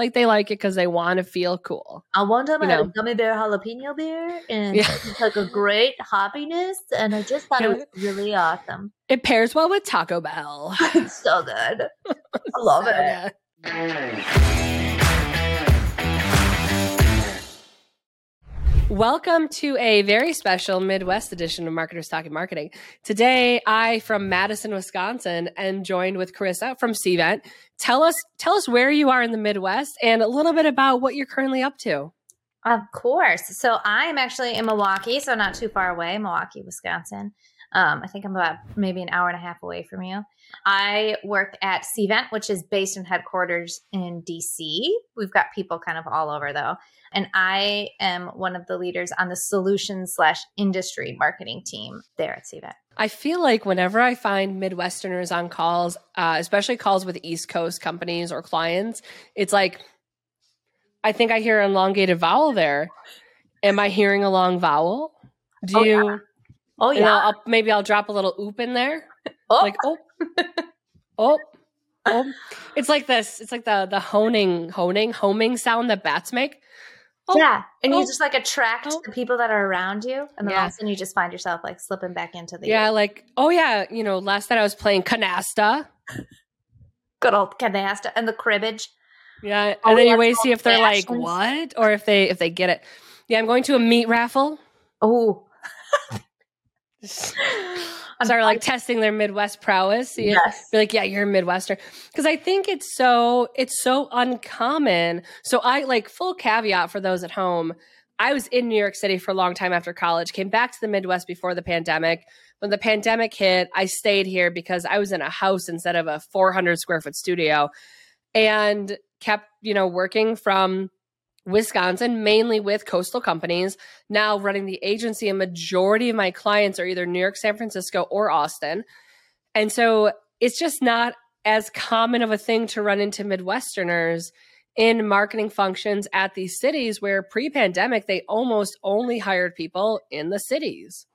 like they like it because they want to feel cool. I one time You I had a gummy bear jalapeno beer, and Yeah. it's like a great hoppiness, and I just thought it was really awesome. It pairs well with Taco Bell. It's so good. I love So it. good. Welcome to a very special Midwest edition of Marketers Talking Marketing. Today, I from Madison, Wisconsin, am joined with Carisa from Cvent. Tell us, tell us where you are in the Midwest and a little bit about what you're currently up to. Of course. So I'm actually in Milwaukee, so not too far away, Milwaukee, Wisconsin. Um, I think I'm about maybe an hour and a half away from you. I work at Cvent, which is based in headquarters in DC. We've got people kind of all over though. And I am one of the leaders on the solutions slash industry marketing team there at Cvent. I feel like whenever I find Midwesterners on calls, uh, especially calls with East Coast companies or clients, it's like, I think I hear an elongated vowel there. Am I hearing a long vowel? Do Oh, you? yeah. Oh yeah. I'll, maybe I'll drop a little oop in there, oh, like oh, oh, oh. It's like this. It's like the the honing, honing, homing sound that bats make. Oh, yeah. And oh, you just like attract oh. the people that are around you. And then all Yeah. of a sudden you just find yourself like slipping back into the Yeah, like oh yeah, you know, last night I was playing canasta. good old canasta and the cribbage. Yeah, Oh, and then yeah, you wait see if they're like what, or if they if they get it. Yeah, I'm going to a meat raffle. Oh. Start like testing their Midwest prowess. If yes. be like, yeah, you're a Midwestern. Because I think it's so it's so uncommon. So I like full caveat for those at home. I was in New York City for a long time after college, came back to the Midwest before the pandemic. When the pandemic hit, I stayed here because I was in a house instead of a 400 square foot studio and kept, you know, working from Wisconsin, mainly with coastal companies. Now running the agency, a majority of my clients are either New York, San Francisco, or Austin. And so it's just not as common of a thing to run into Midwesterners in marketing functions at these cities where pre pandemic they almost only hired people in the cities.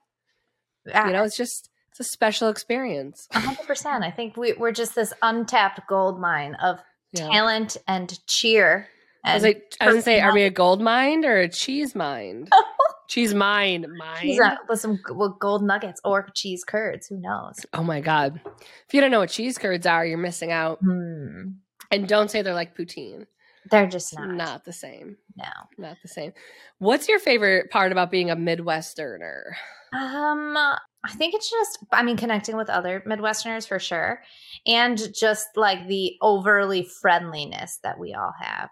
Yeah. You know, it's just it's a special experience. A hundred percent. I think we, we're just this untapped gold mine of Yeah. talent and cheer. I was like, I was gonna say, are we a gold mind or a cheese mind? cheese mind. uh, with some with gold nuggets or cheese curds. Who knows? Oh my god! If you don't know what cheese curds are, you're missing out. Hmm. And don't say they're like poutine. They're just not. not the same. No. Not the same. What's your favorite part about being a Midwesterner? Um, I think it's just, I mean, connecting with other Midwesterners for sure. And just like the overly friendliness that we all have.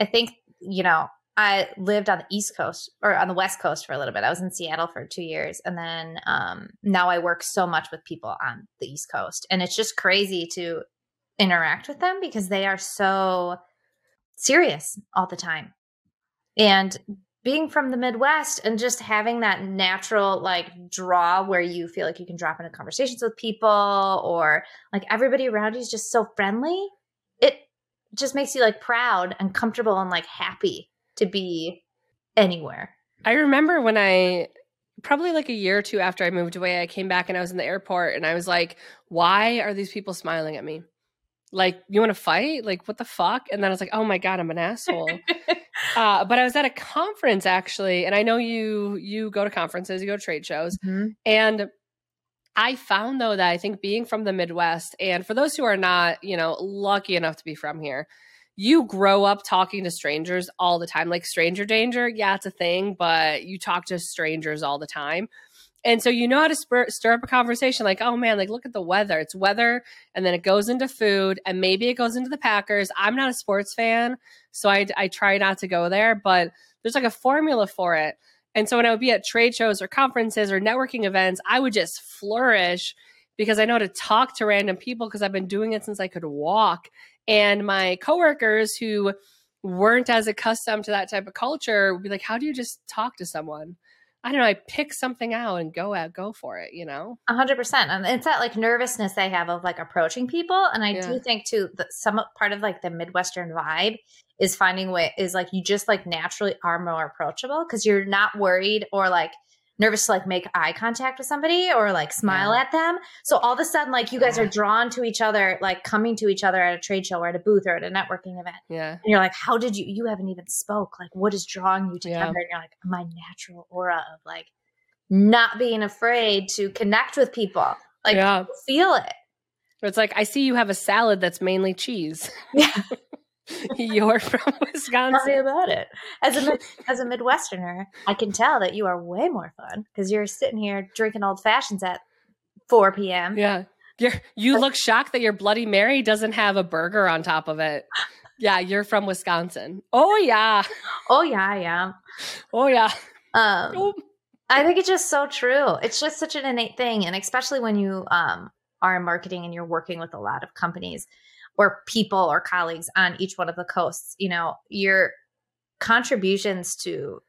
I think, you know, I lived on the East Coast or on the West Coast for a little bit. I was in Seattle for two years. And then um, now I work so much with people on the East Coast. And it's just crazy to interact with them because they are so serious all the time. And being from the Midwest and just having that natural like draw where you feel like you can drop into conversations with people or like everybody around you is just so friendly. Just makes you like proud and comfortable and like happy to be anywhere. I remember when I probably like a year or two after I moved away, I came back and I was in the airport and I was like, why are these people smiling at me? Like, you want to fight? Like, what the fuck? And then I was like, oh my God, I'm an asshole. uh, but I was at a conference actually, and I know you you go to conferences, you go to trade shows, and I found though that I think being from the Midwest, and for those who are not, you know, lucky enough to be from here, you grow up talking to strangers all the time. Like stranger danger, yeah, it's a thing, but you talk to strangers all the time. And so you know how to spur, stir up a conversation like, oh man, like look at the weather. It's weather, and then it goes into food, and maybe it goes into the Packers. I'm not a sports fan, so I, I try not to go there, but there's like a formula for it. And so when I would be at trade shows or conferences or networking events, I would just flourish because I know how to talk to random people because I've been doing it since I could walk. And my coworkers who weren't as accustomed to that type of culture would be like, How do you just talk to someone? I don't know. I pick something out and go out, go for it, you know? A hundred percent. And it's that like nervousness they have of like approaching people. And I Yeah. do think too that some part of like the Midwestern vibe is finding way is like you just like naturally are more approachable because you're not worried or like nervous to like make eye contact with somebody or like smile Yeah. at them. So all of a sudden, like you guys are drawn to each other, like coming to each other at a trade show or at a booth or at a networking event. Yeah. And you're like, how did you, you haven't even spoke. Like, what is drawing you together? Yeah. And you're like, my natural aura of like not being afraid to connect with people. Like, yeah. feel it. It's like, I see you have a salad that's mainly cheese. Yeah. You're from Tell me about it. As a as a Midwesterner, I can tell that you are way more fun because you're sitting here drinking old fashions at 4 p.m. Yeah. You're, you look shocked that your Bloody Mary doesn't have a burger on top of it. Yeah, you're from Wisconsin. Oh, yeah. Oh yeah, I am. Oh, yeah. Um, Oh, I think it's just so true. It's just such an innate thing, and especially when you um, are in marketing and you're working with a lot of companies or people or colleagues on each one of the coasts. You know, your contributions to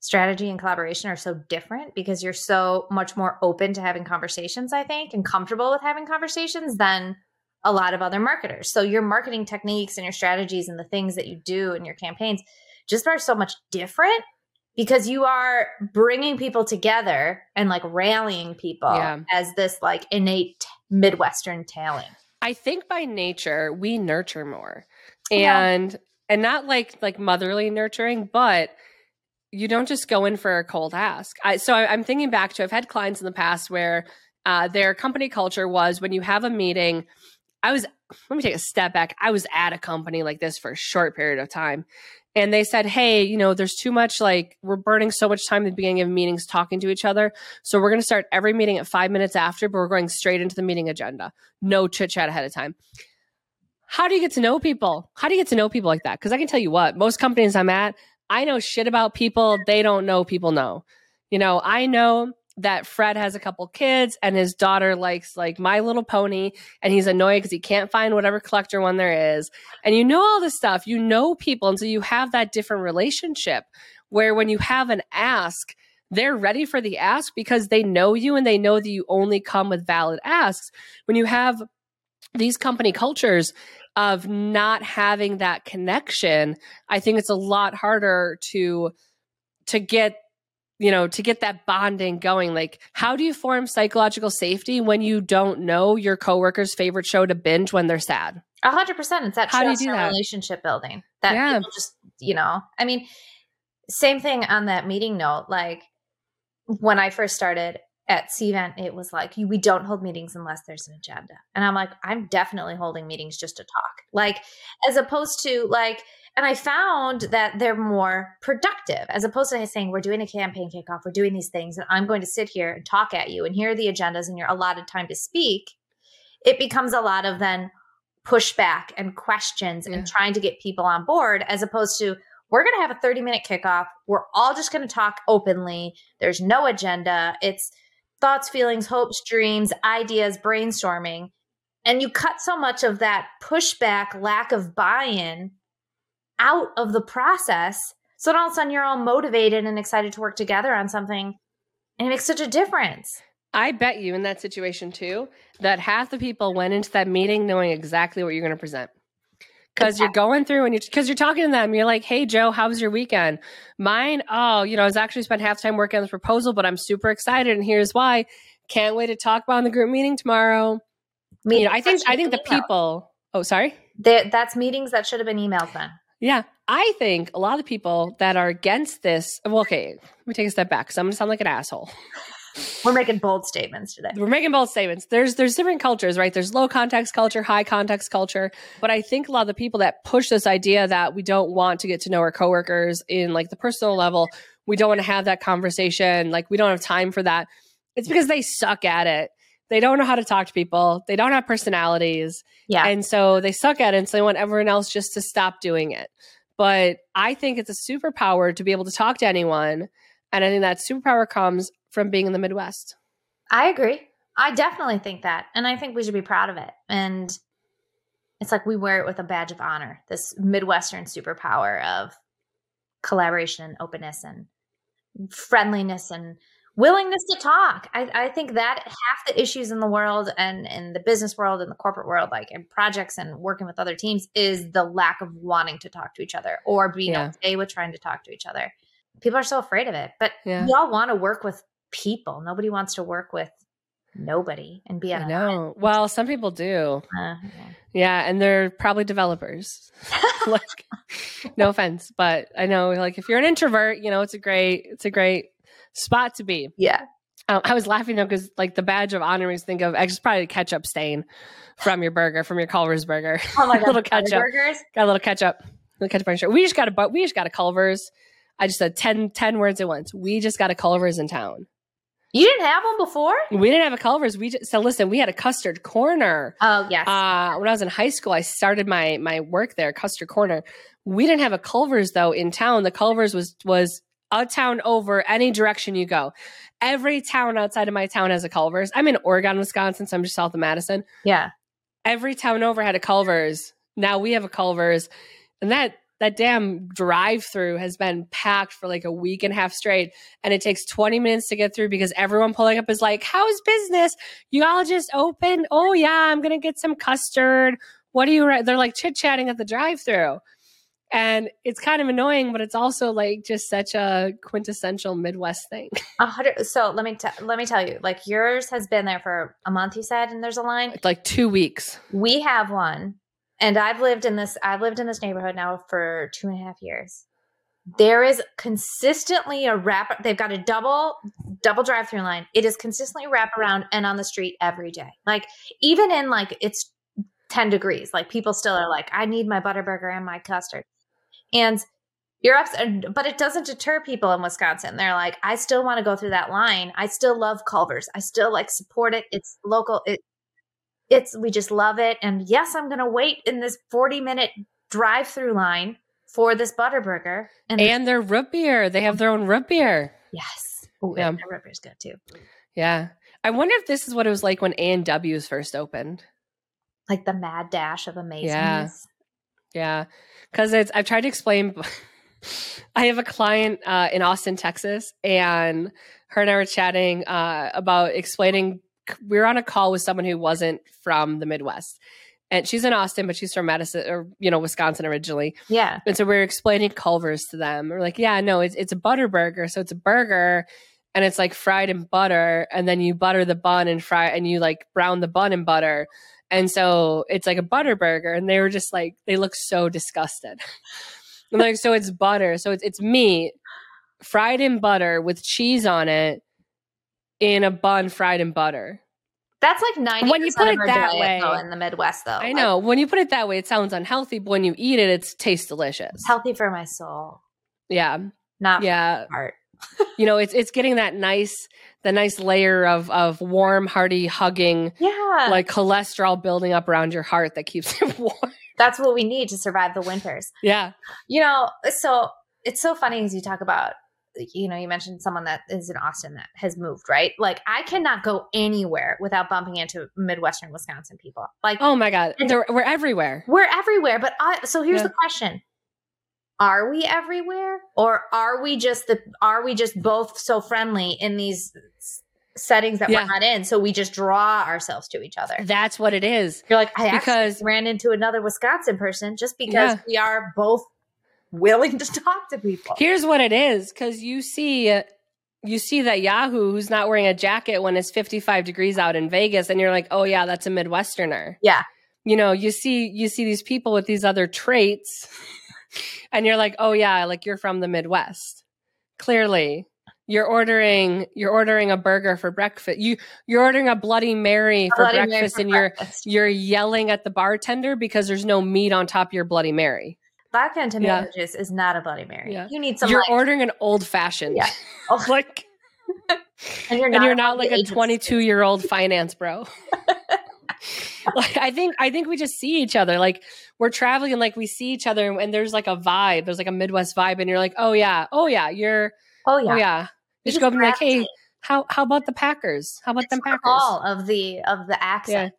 strategy and collaboration are so different because you're so much more open to having conversations. I think and comfortable with having conversations than a lot of other marketers. So your marketing techniques and your strategies and the things that you do in your campaigns just are so much different because you are bringing people together and like rallying people Yeah. as this like innate midwestern talent I think by nature we nurture more, Yeah. and and not like like motherly nurturing, but you don't just go in for a cold ask. I, so I, I'm thinking back to I've had clients in the past where uh, their company culture was when you have a meeting. I was let me take a step back. I was at a company like this for a short period of time. And they said, Hey, you know, there's too much like we're burning so much time at the beginning of meetings talking to each other. So we're going to start every meeting at five minutes after, but we're going straight into the meeting agenda. No chit chat ahead of time. How do you get to know people? How do you get to know people like that? Because I can tell you what, most companies I'm at, I know shit about people they don't know people know. You know, I know that Fred has a couple kids and his daughter likes like My Little Pony and he's annoyed because he can't find whatever collector one there is. And you know all this stuff, you know people. And so you have that different relationship where when you have an ask, they're ready for the ask because they know you and they know that you only come with valid asks. When you have these company cultures of not having that connection, I think it's a lot harder to to get you know to get that bonding going like how do you form psychological safety when you don't know your coworker's favorite show to binge when they're sad A hundred percent. It's that How do you trust do and that? relationship building that Yeah. people just, you know, I mean, same thing on that meeting note. Like when I first started at Cvent, it was like, we don't hold meetings unless there's an agenda. And I'm like, I'm definitely holding meetings just to talk. Like, as opposed to like, and I found that they're more productive as opposed to saying, we're doing a campaign kickoff, we're doing these things, and I'm going to sit here and talk at you, and here are the agendas, and you're allotted time to speak. It becomes a lot of then pushback and questions Yeah. and trying to get people on board as opposed to we're going to have a 30 minute kickoff. We're all just going to talk openly. There's no agenda. It's thoughts, feelings, hopes, dreams, ideas, brainstorming. And you cut so much of that pushback, lack of buy in out of the process. So then all of a sudden you're all motivated and excited to work together on something. And it makes such a difference. i bet you in that situation too that half the people went into that meeting knowing exactly what you're going to present because you're going through and you because you're talking to them you're like hey joe how was your weekend mine oh you know i was actually spent half time working on this proposal but i'm super excited and here's why can't wait to talk about in the group meeting tomorrow you know i think i think the people oh sorry There- that's meetings that should have been emailed then. Yeah, I think a lot of people that are against this. Well, okay, let me take a step back because I'm going to sound like an asshole. We're making bold statements today. We're making bold statements. There's there's different cultures, right? There's low context culture, high context culture. But I think a lot of the people that push this idea that we don't want to get to know our coworkers in like the personal level, we don't want to have that conversation, like we don't have time for that. It's because they suck at it. They don't know how to talk to people. They don't have personalities. Yeah. And so they suck at it and so they want everyone else just to stop doing it. But I think it's a superpower to be able to talk to anyone. And I think that superpower comes from being in the Midwest. I agree. I definitely think that. And I think we should be proud of it. And it's like we wear it with a badge of honor this Midwestern superpower of collaboration and openness and friendliness and willingness to talk. I, I think that half the issues in the world and in the business world and the corporate world, like in projects and working with other teams, is the lack of wanting to talk to each other or being Yeah. okay with trying to talk to each other. people are so afraid of it. But Yeah. we all want to work with people. Nobody wants to work with nobody and be I know. Well, some people do. uh, Yeah, and they're probably developers. like no offense, but I know like if you're an introvert, you know, it's a great it's a great spot to be. yeah. Um, I was laughing though because like the badge of honor me think of I just probably ketchup stain from your burger, from your Culver's burger. Oh my god, Little ketchup. burgers. got a little ketchup. Little ketchup on shirt. We just got a but we just got a Culver's. I just said 10, 10 words at once. We just got a Culver's in town. You didn't have one before? We didn't have a Culver's. We just so listen, we had a custard corner. Oh yes. Uh, when I was in high school, I started my my work there, Custard Corner. We didn't have a Culver's though in town. The Culver's was was a town over any direction you go. Every town outside of my town has a Culver's. I'm in Oregon, Wisconsin, so I'm just south of Madison. yeah. Every town over had a Culver's. Now we have a Culver's, and that that damn drive through has been packed for like a week and a half straight and it takes 20 minutes to get through because everyone pulling up is like how's business you all just opened oh yeah i'm gonna get some custard what do you re-? they're like chit-chatting at the drive through and it's kind of annoying but it's also like just such a quintessential midwest thing A hundred. So let me t- let me tell you, like yours has been there for a month. You said, and there's a line. it's like two weeks We have one, and I've lived in this. I've lived in this neighborhood now for two and a half years. There is consistently a wrap. They've got a double double drive through line. It is consistently wrap around and on the street every day. Like even in like it's ten degrees, like people still are like, I need my butterburger and my custard, and you're up. But it doesn't deter people in Wisconsin. They're like, I still want to go through that line. I still love Culver's. I still like support it. It's local. It it's we just love it and yes i'm gonna wait in this 40 minute drive through line for this butterburger and, and their root beer they have their own root beer yes oh Yeah. yeah the ripper's good too yeah i wonder if this is what it was like when a&w's first opened like the mad dash of amazing Yeah. Yeah, because it's I've tried to explain. I have a client uh, in Austin, Texas, and her and I were chatting uh, about explaining. We were on a call with someone who wasn't from the Midwest, and she's in Austin, but she's from Madison or you know Wisconsin originally. yeah And so we were explaining Culver's to them. We're like, yeah, no, it's it's a butter burger, so it's a burger. And it's like fried in butter, and then you butter the bun and fry, and you like brown the bun in butter, and so it's like a butter burger. And they were just like, they look so disgusted. I'm like, so it's butter, so it's it's meat fried in butter with cheese on it in a bun fried in butter. that's like 90 When you put it that way- though, in the midwest though I Like, know when you put it that way, it sounds unhealthy, but when you eat it, it tastes delicious. it's healthy for my soul Yeah, not yeah. for my heart you know it's it's getting that nice the nice layer of of warm hearty hugging yeah like cholesterol building up around your heart that keeps it warm that's what we need to survive the winters yeah You know, so it's so funny as you talk about, you know, you mentioned someone that is in Austin that has moved, right? Like, I cannot go anywhere without bumping into Midwestern Wisconsin people. Like, oh my god And- They're, we're everywhere we're everywhere. But I, so here's Yeah. the question. Are we everywhere or are we just the are we just both so friendly in these settings that Yeah. we're not in so we just draw ourselves to each other that's what it is you're like i Because- actually ran into another wisconsin person just because Yeah. we are both willing to talk to people here's what it is because you see uh, you see that yahoo who's not wearing a jacket when it's 55 degrees out in vegas and you're like oh yeah that's a midwesterner Yeah. you know you see you see these people with these other traits and you're like oh yeah like you're from the midwest clearly you're ordering you're ordering a burger for breakfast you you're ordering a bloody mary for Bloody Mary breakfast for and you're you're yelling at the bartender because there's no meat on top of your bloody mary vodka and tomato Yeah. juice is not a bloody mary Yeah. you need some you're like, ordering an old fashioned Yeah. Oh. like and you're not, and you're not like a 22 year old finance bro like i think i think we just see each other like we're traveling and like we see each other and there's like a vibe there's like a midwest vibe and you're like oh yeah oh yeah you're oh yeah oh yeah. You you just go up and be like hey how how about the packers? How about It's them packers? call of the of the accent.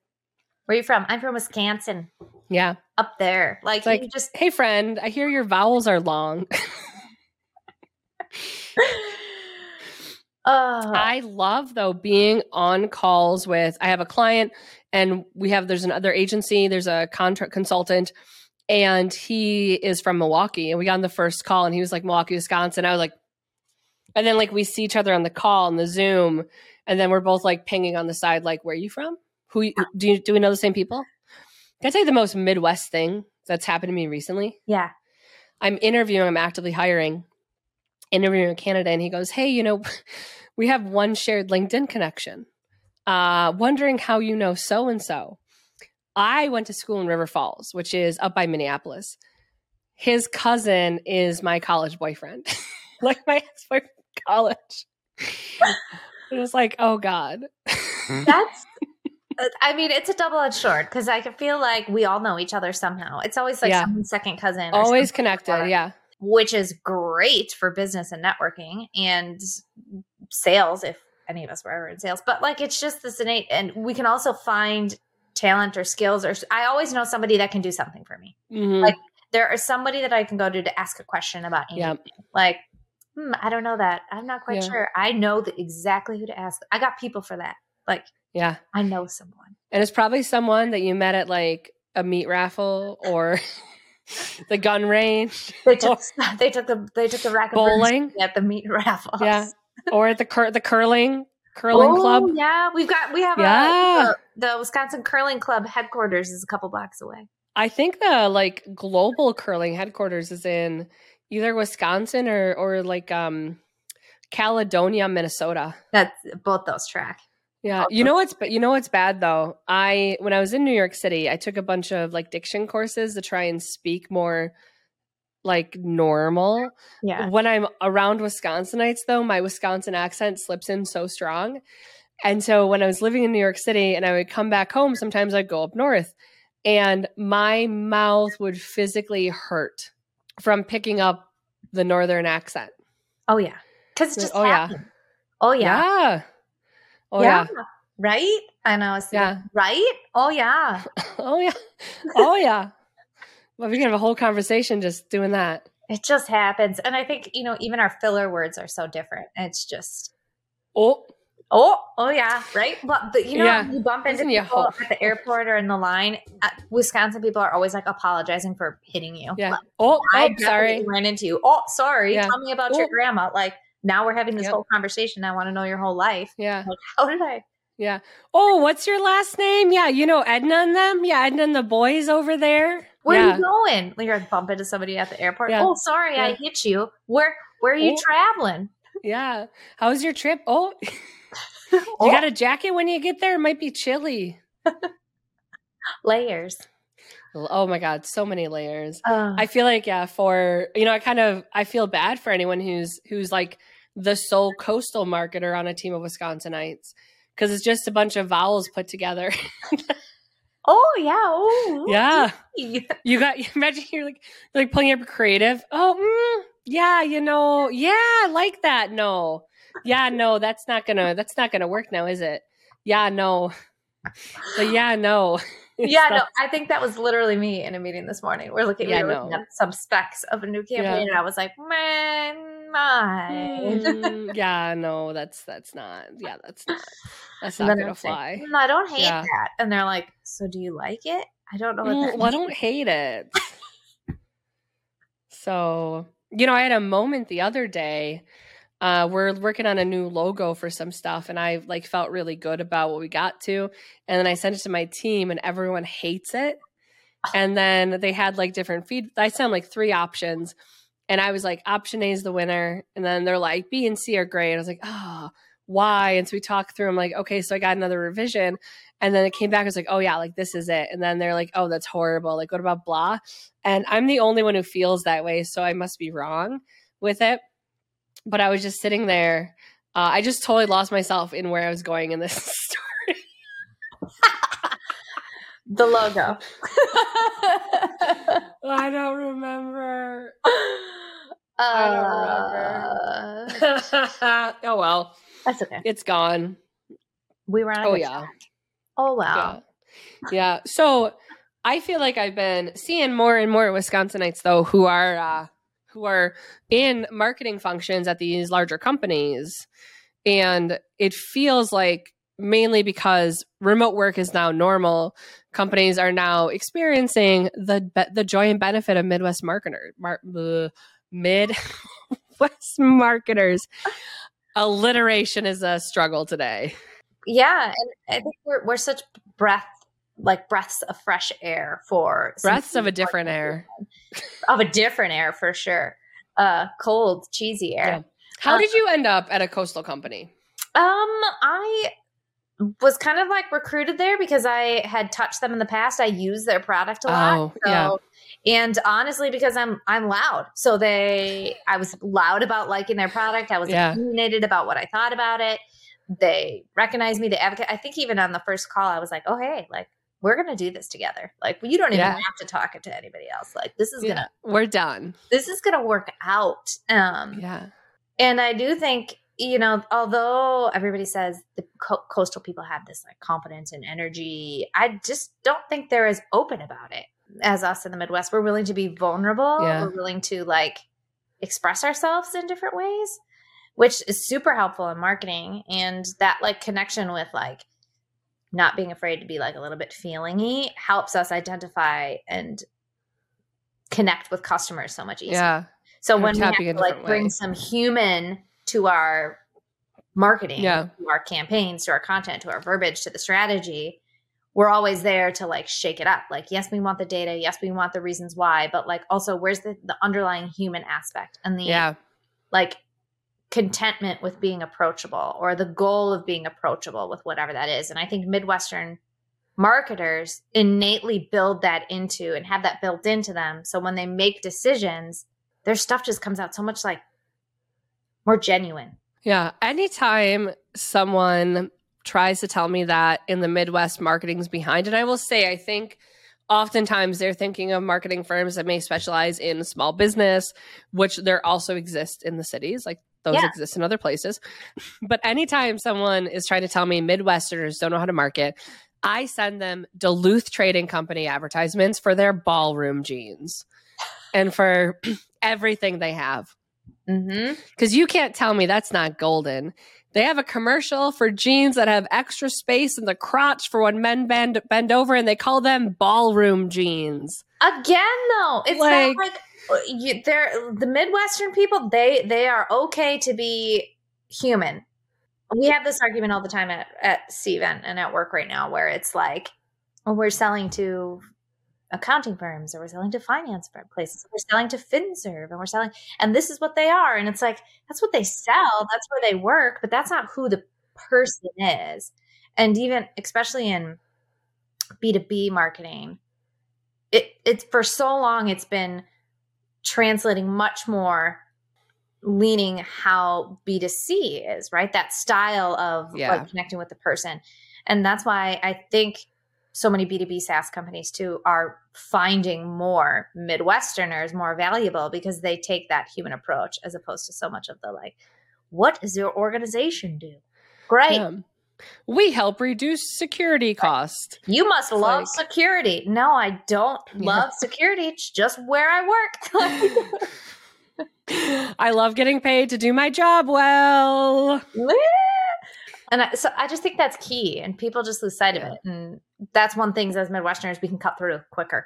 Where are you from? I'm from wisconsin. Yeah. Up there. Like, like- you just hey friend i hear your vowels are long oh I love though being on calls with I have a client and we have there's another agency, there's a contract consultant and he is from Milwaukee and we got on the first call and he was like Milwaukee, Wisconsin. I was like and then like we see each other on the call and the Zoom, and then we're both like pinging on the side, like, "Where are you from? Who you- do you do we know the same people?" Can I tell you the most Midwest thing that's happened to me recently? Yeah. I'm interviewing, I'm actively hiring, interviewing a candidate, and he goes, Hey, you know, we have one shared LinkedIn connection. Uh, wondering how you know so and so. I went to school in River Falls, which is up by Minneapolis. His cousin is my college boyfriend, like my ex boyfriend college. it was like, oh God. That's. uh, I mean, it's a double-edged sword because I can feel like we all know each other somehow. It's always like Yeah. second cousin, Always something, connected. Yeah. Which is great for business and networking and sales. If any of us were ever in sales, but like it's just this innate, and we can also find talent or skills. Or I always know somebody that can do something for me. Mhm. Like, There is somebody that I can go to to ask a question about anything. Yeah. Like, hmm, I don't know that. I'm not quite Yeah. sure. I know the, exactly who to ask. I got people for that. Like, yeah. I know someone. And it's probably someone that you met at like a meat raffle or the gun range They took they took the they took the racket Bowling? at the meat raffles. Yeah. or at the cur- the curling curling Oh, club. Yeah, we've got we have Yeah. a, the, the Wisconsin Curling Club headquarters is a couple blocks away. I think the like global curling headquarters is in either Wisconsin or or like um Caledonia, Minnesota. That's both those track. Yeah, you know what's but you know what's bad though. I when I was in New York City, I took a bunch of like diction courses to try and speak more like normal. Yeah. When I'm around Wisconsinites though, my Wisconsin accent slips in so strong. And so when I was living in New York City and I would come back home, sometimes I'd go up north and my mouth would physically hurt from picking up the northern accent. Oh yeah. Because it just Oh, yeah. Oh yeah. Yeah. Oh yeah. Right? And I was Yeah. right? Oh yeah. Oh yeah. Oh yeah. Well, we can have a whole conversation just doing that. It just happens. And I think, you know, even our filler words are so different. It's just Oh, Oh, oh yeah, right. But the, you know, Yeah. you bump into you people at the airport or in the line. Uh, Wisconsin people are always like apologizing for hitting you. yeah. Like, Oh, oh sorry. ran into you. Oh, sorry. Yeah. Tell me about your Oh. grandma. Like now we're having this Yep. whole conversation. I want to know your whole life. Yeah. Like how did I? Yeah. Oh, what's your last name? Yeah, you know Edna and them. Yeah, Edna and the boys over there. Where yeah. are you going? Like you're bumping into somebody at the airport. Yeah. Oh, sorry, I hit you. Where Where are you Oh. traveling? Yeah. How was your trip? Oh, you Oh, got a jacket when you get there? It might be chilly. layers. Oh my god, so many layers. Uh, I feel like yeah, for you know, I kind of I feel bad for anyone who's who's like the sole coastal marketer on a team of Wisconsinites because it's just a bunch of vowels put together. oh yeah. Oh yeah. gee. You got imagine you're like you're like pulling up creative. Oh, mm, yeah, you know, yeah, I like that. No, yeah, no, that's not gonna that's not gonna work now, is it? Yeah, no, but yeah, no, yeah, no, I think that was literally me in a meeting this morning. We're looking, Yeah, we were looking no. at some specs of a new campaign, Yeah. and I was like, man, mine. Mm, yeah, no, that's that's not. Yeah, that's not. That's not gonna fly. "Mm, I don't hate Yeah. that. And they're like, so do you like it? I don't know what Mm, well, I don't hate it. so, you know, I had a moment the other day. Uh, we're working on a new logo for some stuff, and I like felt really good about what we got to. And then I sent it to my team, and everyone hates it. And then they had like different feed. I sent like three options, and I was like, option A is the winner. And then they're like, B and C are great. And I was like, oh, why? And so we talked through. I'm like, okay, so I got another revision. And then it came back. I was like, oh, yeah, like this is it. And then they're like, oh, that's horrible. Like, what about blah? And I'm the only one who feels that way. So I must be wrong with it. But I was just sitting there. Uh, I just totally lost myself in where I was going in this story. the logo. I don't remember. uh, oh, well, that's okay. it's gone. We were on. Oh, yeah. track. Oh wow. Yeah. Yeah. So I feel like I've been seeing more and more Wisconsinites though who are uh who are in marketing functions at these larger companies. And it feels like mainly because remote work is now normal, companies are now experiencing the the joy and benefit of Midwest marketer mar- mid Midwest marketers. Alliteration is a struggle today. Yeah, and I think we're we're such breath like breaths of fresh air for Breaths of a different air. of a different air for sure. Uh, cold, cheesy air. How Uh, did you end up at a coastal company? Um, I was kind of like recruited there because I had touched them in the past. I use their product a lot. Oh, so, yeah. And honestly, because I'm I'm loud, so they I was loud about liking their product. I was Yeah. opinionated about what I thought about it. They recognized me. They advocate. I think even on the first call, I was like, "Oh hey, like we're gonna do this together. Like you don't even Yeah. have to talk it to anybody else. Like this is Yeah, gonna we're done. this is gonna work out." Um, Yeah. and I do think, you know, although everybody says the co- coastal people have this like confidence and energy, I just don't think they're as open about it as us in the Midwest. We're willing to be vulnerable. Yeah. We're willing to like express ourselves in different ways, which is super helpful in marketing. And that like connection with like not being afraid to be like a little bit feelingy helps us identify and connect with customers so much easier. Yeah. So Or when we have to like bring way. some human to our marketing, Yeah. to our campaigns, to our content, to our verbiage, to the strategy, we're always there to like shake it up. Like, yes, we want the data, yes, we want the reasons why, but like also where's the, the underlying human aspect and the Yeah. like contentment with being approachable or the goal of being approachable with whatever that is. And I think Midwestern marketers innately build that into and have that built into them. So when they make decisions, their stuff just comes out so much like more genuine. Yeah. Anytime someone tries to tell me that in the Midwest marketing's behind it, I will say I think oftentimes they're thinking of marketing firms that may specialize in small business, which there also exist in the cities. Like those Yeah. exist in other places. But anytime someone is trying to tell me Midwesterners don't know how to market, I send them Duluth Trading Company advertisements for their ballroom jeans and for everything they have Mm-hmm. because you can't tell me that's not golden. They have a commercial for jeans that have extra space in the crotch for when men bend bend over, and they call them ballroom jeans. Again, though, it's Like- not like you, they're the Midwestern people. They they are okay to be human. We have this argument all the time at at Cvent and at work right now, where it's like, well, we're selling to accounting firms, or we're selling to finance places, we're selling to FinServe, and we're selling, and this is what they are, and it's like that's what they sell, that's where they work, but that's not who the person is. And even especially in B two B marketing, it it's for so long it's been translating much more leaning how b2c is right that style of Yeah. like connecting with the person and that's why i think so many b2b saas companies too are finding more midwesterners more valuable because they take that human approach as opposed to so much of the like what does your organization do great Yeah. We help reduce security costs. You must It's love like- security. No, I don't Yeah. love security. It's just where I work. I love getting paid to do my job well. and I, so I just think that's key, and people just lose sight Yeah. of it. And that's one thing as Midwesterners we can cut through quicker.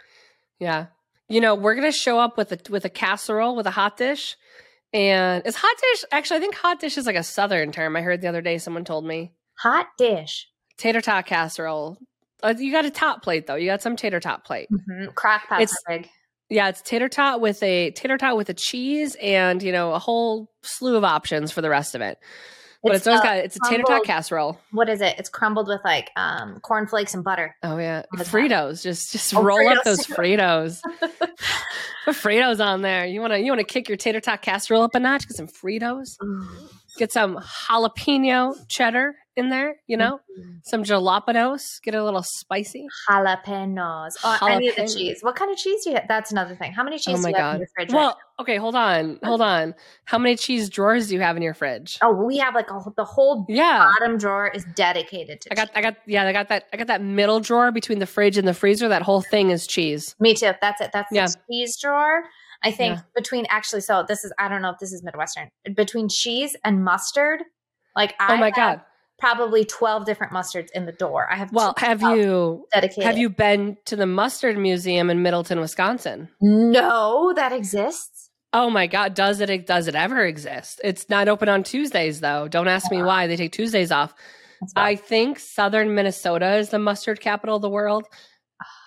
Yeah. You know, we're gonna show up with a with a casserole with a hot dish. And is hot dish actually I think hot dish is like a southern term. I heard the other day someone told me. Hot dish, Tater tot casserole. Uh, you got a top plate though. You got some tater tot plate. mm-hmm. crock pots It's-. Yeah, it's tater tot with a tater tot with a cheese and you know a whole slew of options for the rest of it. But it's, always uh, got it's a tater tot casserole. what is it? It's crumbled with like um, cornflakes and butter. Oh yeah, What is that? Fritos. Just just Oh, roll up those Fritos. Put Fritos on there. You wanna you wanna kick your tater tot casserole up a notch? Get some Fritos. Get some jalapeno cheddar in there. You know, Mhm. some jalapenos. Get a little spicy. Jalapenos. Oh, any of the cheese. What kind of cheese do you have? That's another thing. How many cheese oh my do you have in god. your fridge? right Well, okay, hold on, hold on. How many cheese drawers do you have in your fridge? Oh, we have like a, the whole Yeah. bottom drawer is dedicated to. I got, cheese. I got, yeah, I got that. I got that middle drawer between the fridge and the freezer. That whole thing is cheese. Me too. That's it. That's Yeah. the cheese drawer. I think Yeah. between actually, so this is I don't know if this is Midwestern between cheese and mustard. Like oh I oh my have god. probably twelve different mustards in the door. I have Well, have you dedicated? have you been to the mustard museum in Middleton, Wisconsin? No, that exists. Oh my god, does it does it ever exist? It's not open on Tuesdays though. Don't ask me why. They take Tuesdays off. I think southern Minnesota is the mustard capital of the world.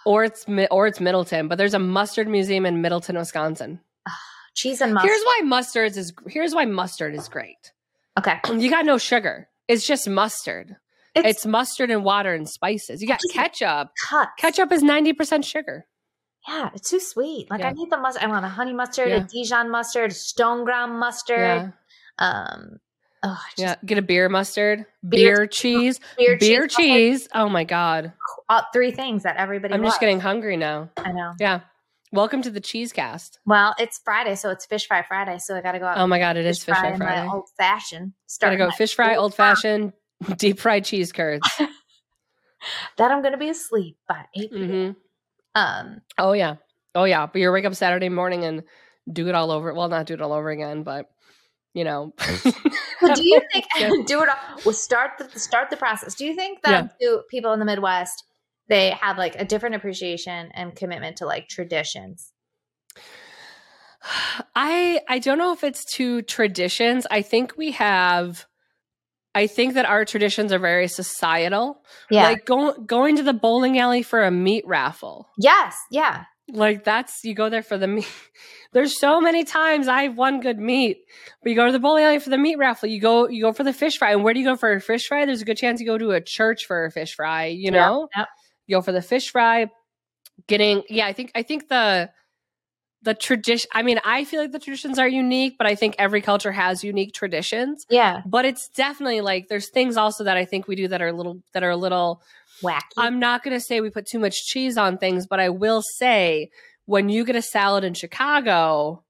Or it's or it's Middleton, but there's a mustard museum in Middleton, Wisconsin. cheese and mustard. Here's why mustards is here's why mustard is great. okay, You got no sugar. It's just mustard. it's, It's mustard and water and spices. You got ketchup. cut. Ketchup is 90% sugar. Yeah, it's too sweet. Like I need the mustard. I want a honey mustard, Yeah. a Dijon mustard, stone ground mustard. Yeah. Um, oh, Yeah. Get a beer mustard, Beer- beer, cheese, beer, beer cheese, cheese. Oh my God. uh, three things that everybody. I'm just getting hungry now. I know. Yeah. Welcome to the cheese cast. Well, it's Friday, so it's fish fry Friday. So I got to go out. Oh my God. It is fish fry in Friday. old fashioned. Gotta go fish fry, old fashioned, deep fried cheese curds. That I'm gonna be asleep by 8 p.m. hmm Um, Oh yeah. Oh yeah. But you wake up Saturday morning and do it all over. Well, not do it all over again, but you know. but do you think Yeah. do it? all- Well, start the start the process. Do you think that do people in the Midwest they have like a different appreciation and commitment to like traditions? I I don't know if it's to traditions. I think we have I think that our traditions are very societal. Yeah. Like go, going to the bowling alley for a meat raffle. yes. Yeah. Like that's you go there for the meat. There's so many times I've won good meat, but you go to the bowling alley for the meat raffle. You go you go for the fish fry, and where do you go for a fish fry? There's a good chance you go to a church for a fish fry. You Yeah, know, yep. you go for the fish fry. Getting yeah, I think I think the the tradition. I mean, I feel like the traditions are unique, but I think every culture has unique traditions. Yeah. But it's definitely like there's things also that I think we do that are a little that are a little Wacky. I'm not going to say we put too much cheese on things, but I will say when you get a salad in Chicago,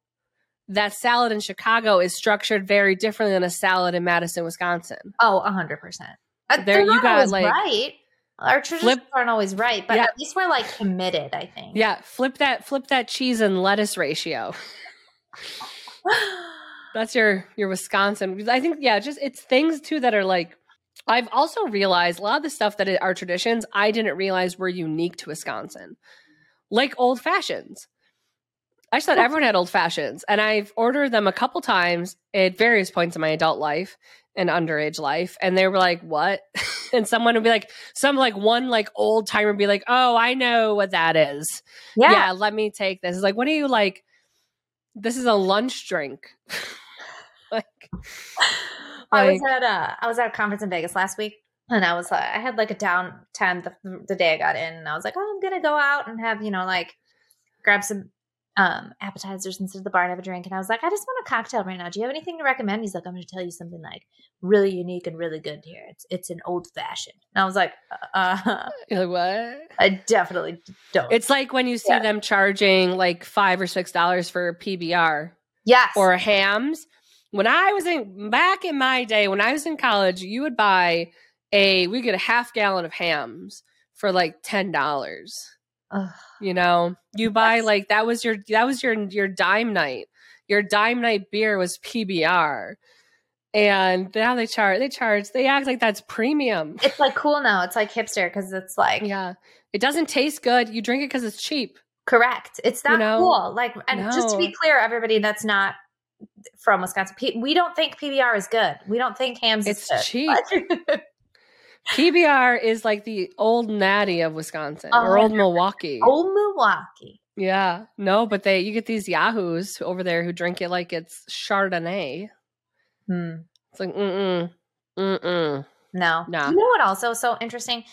that salad in Chicago is structured very differently than a salad in Madison, Wisconsin. oh, a hundred percent. Uh, There you got, like, right. Our traditions flip- aren't always right, but Yeah. at least we're like committed. I think. Yeah, flip that flip that cheese and lettuce ratio. That's your your Wisconsin. I think yeah, just it's things too that are like I've also realized a lot of the stuff that are traditions I didn't realize were unique to Wisconsin. Like old fashions. I just thought everyone had old fashions and I've ordered them a couple times at various points in my adult life and underage life and they were like, "What?" and someone would be like some like one like old timer would be like, "Oh, I know what that is." yeah. yeah, let me take this. It's like, what are you like? This is a lunch drink. like, I was at a I was at a conference in Vegas last week, and I was uh, I had like a down time the, the day I got in, and I was like, oh, I'm gonna go out and have you know like grab some um appetizers and sit at the bar and have a drink. And I was like, I just want a cocktail right now. Do you have anything to recommend? He's like, I'm gonna tell you something like really unique and really good here. It's it's an old fashioned. And I was like, uh, you're like, what? I definitely don't. It's like when you see Yeah. them charging like five or six dollars for PBR yes or Hamm's. When I was in back in my day, when I was in college, you would buy a we get a half gallon of Hamm's for like ten dollars. You know, you buy like that was your that was your your dime night. Your dime night beer was PBR. And now they charge they charge they act like that's premium. It's like cool now. It's like hipster because it's like Yeah. It doesn't taste good. You drink it cuz it's cheap. Correct. It's not You know? cool. Like, and just to be clear, everybody that's not from Wisconsin, P- we don't think PBR is good. We don't think Hamm's It's is good. cheap. PBR is like the old natty of Wisconsin Oh, or old Milwaukee. Old Milwaukee. Yeah. No, but they you get these yahoos over there who drink it like it's Chardonnay. Hmm. It's like mm-mm. Mm-mm. No. Nah. You know what also is so interesting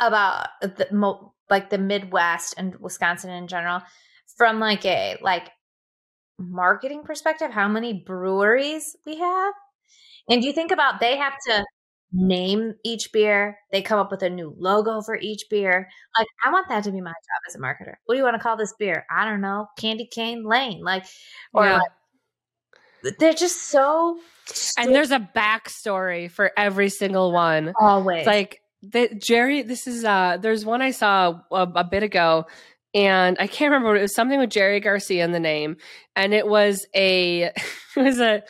about the mo- like the Midwest and Wisconsin in general, from like a like marketing perspective, how many breweries we have, and you think about they have to name each beer, they come up with a new logo for each beer. Like I want that to be my job as a marketer. What do you want to call this beer? I don't know, Candy Cane Lane, like or Yeah. like they're just so and there's a backstory for every single one. always It's like the, Jerry. This is uh. There's one I saw a, a bit ago, and I can't remember. What it was something with Jerry Garcia in the name, and it was a it was a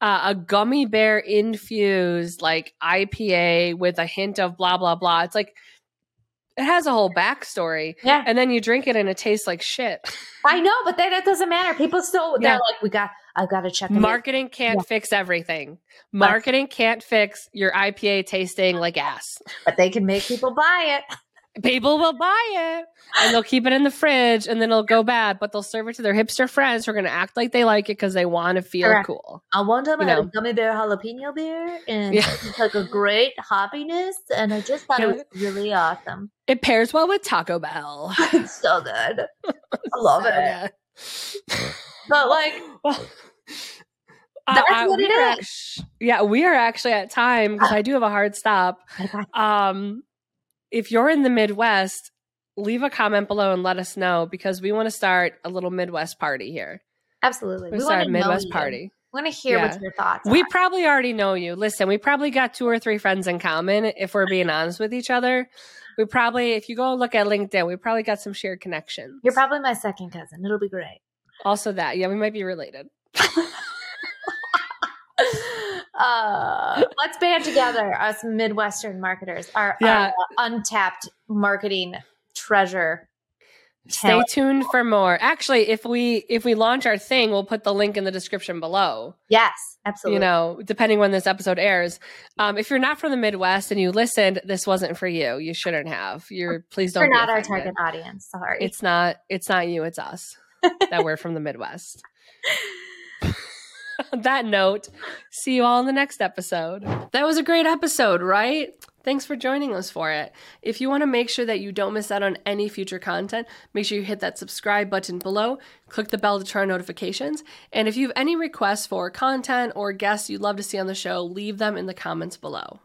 uh, a gummy bear infused like IPA with a hint of blah blah blah. It's like It has a whole backstory. Yeah. And then you drink it and it tastes like shit. I know, but that, it doesn't matter. People still they're Yeah. like, we got I've got to check it. out." Marketing can't Yeah. fix everything. Marketing can't fix your IPA tasting like ass. but they can make people buy it. People will buy it and they'll keep it in the fridge and then it'll go bad, but they'll serve it to their hipster friends who are going to act like they like it because they want to feel Correct. cool. I one time You I had know. a gummy bear jalapeno beer and Yeah. it was like a great hoppiness and I just thought it was really awesome. It pairs well with Taco Bell. It's so good. I love it. Yeah. But like Well, That's uh, what we it are is. actu- yeah, we are actually at time because I do have a hard stop. Um, if you're in the Midwest, leave a comment below and let us know because we want to start a little Midwest party here. absolutely. We We start a Midwest party. We want to hear Yeah. what your thoughts We are. probably already know you. Listen, we probably got two or three friends in common. If we're being honest with each other, we probably, if you go look at LinkedIn, we probably got some shared connections. You're probably my second cousin. It'll be great. also that. Yeah, we might be related. uh, let's band together, us Midwestern marketers, our, Yeah. our untapped marketing treasure. Stay tuned for more. Actually, if we if we launch our thing, we'll put the link in the description below. Yes, absolutely. You know, depending when this episode airs. Um, if you're not from the Midwest and you listened, this wasn't for you. You shouldn't have. You're please don't. be not our target audience. Sorry. It's not. It's not you. It's us that we're from the Midwest. On that note, see you all in the next episode. That was a great episode, right? Thanks for joining us for it. If you want to make sure that you don't miss out on any future content, make sure you hit that subscribe button below, click the bell to turn on notifications, and if you have any requests for content or guests you'd love to see on the show, leave them in the comments below.